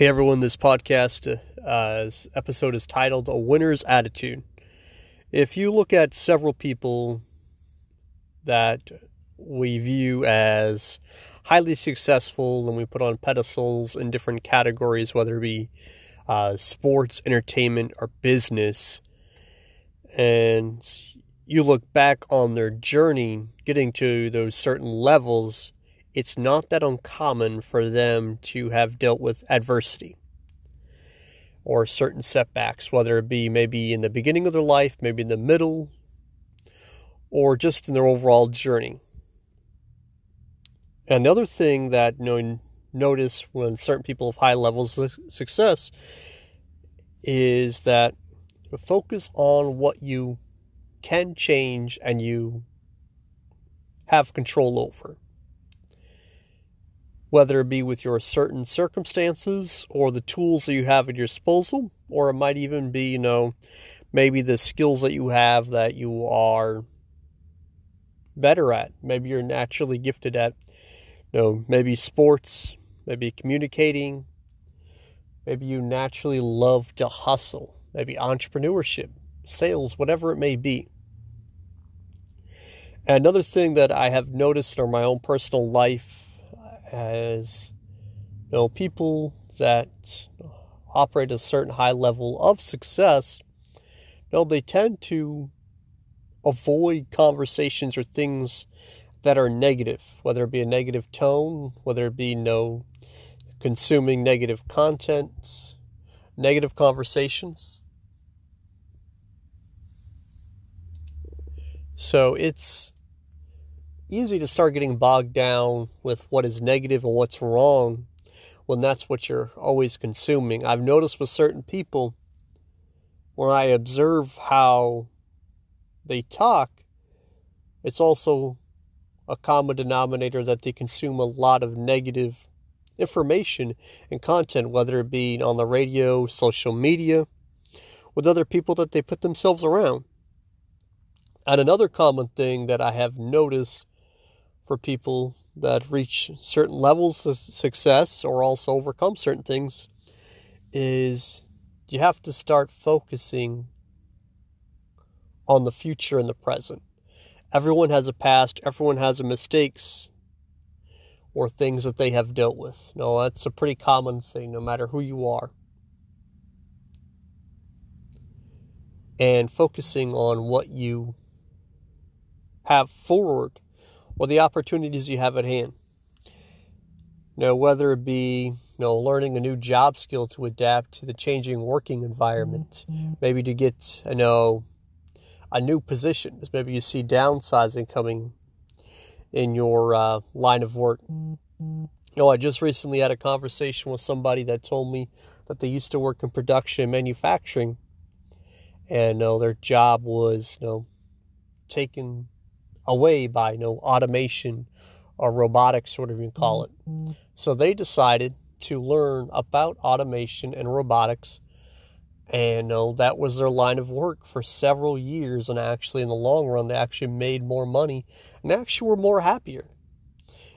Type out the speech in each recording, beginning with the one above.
Hey everyone, this podcast uh, episode is titled A Winner's Attitude. If you look at several people that we view as highly successful and we put on pedestals in different categories, whether it be uh, sports, entertainment, or business, and you look back on their journey getting to those certain levels, it's not that uncommon for them to have dealt with adversity or certain setbacks, whether it be maybe in the beginning of their life, maybe in the middle, or just in their overall journey. And the other thing that you know, notice when certain people have high levels of success is that focus on what you can change and you have control over whether it be with your certain circumstances or the tools that you have at your disposal, or it might even be, you know, maybe the skills that you have that you are better at. Maybe you're naturally gifted at, you know, maybe sports, maybe communicating, maybe you naturally love to hustle, maybe entrepreneurship, sales, whatever it may be. Another thing that I have noticed in my own personal life as you know people that operate a certain high level of success you know they tend to avoid conversations or things that are negative whether it be a negative tone whether it be know consuming negative content negative conversations. So it's easy to start getting bogged down with what is negative and what's wrong when that's what you're always consuming. I've noticed with certain people when I observe how they talk, it's also a common denominator that they consume a lot of negative information and content, whether it be on the radio, social media, with other people that they put themselves around. And another common thing that I have noticed for people that reach certain levels of success or also overcome certain things is you have to start focusing on the future and the present. Everyone has a past, everyone has a mistakes or things that they have dealt with. No, that's a pretty common thing no matter who you are. And focusing on what you have forward or the opportunities you have at hand. You know, whether it be you know learning a new job skill to adapt to the changing working environment, mm-hmm. maybe to get you know a new position, as maybe you see downsizing coming in your uh, line of work. Mm-hmm. You know, I just recently had a conversation with somebody that told me that they used to work in production and manufacturing, and you know, their job was you know taken away by know automation or robotics, whatever you call it. Mm-hmm. So they decided to learn about automation and robotics, and know, that was their line of work for several years. And actually, in the long run, they actually made more money and actually were more happier.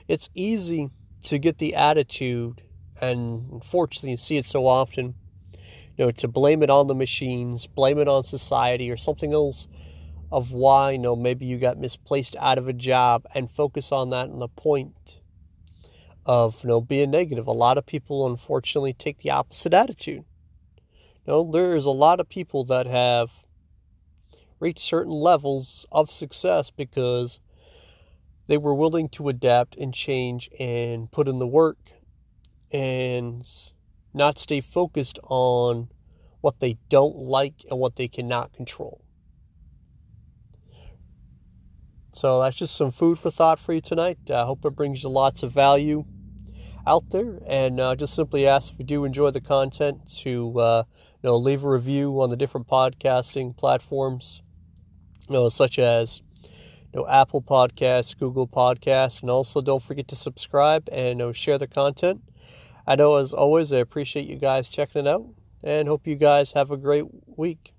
It's easy to get the attitude, and unfortunately, you see it so often. You know, to blame it on the machines, blame it on society, or something else of why you know maybe you got misplaced out of a job and focus on that and the point of know being negative. A lot of people unfortunately take the opposite attitude. Know, there's a lot of people that have reached certain levels of success because they were willing to adapt and change and put in the work and not stay focused on what they don't like and what they cannot control. So that's just some food for thought for you tonight. I uh, hope it brings you lots of value out there. And uh, just simply ask if you do enjoy the content to uh, you know leave a review on the different podcasting platforms, you know, such as you know Apple Podcasts, Google Podcasts, and also don't forget to subscribe and you know, share the content. I know as always, I appreciate you guys checking it out, and hope you guys have a great week.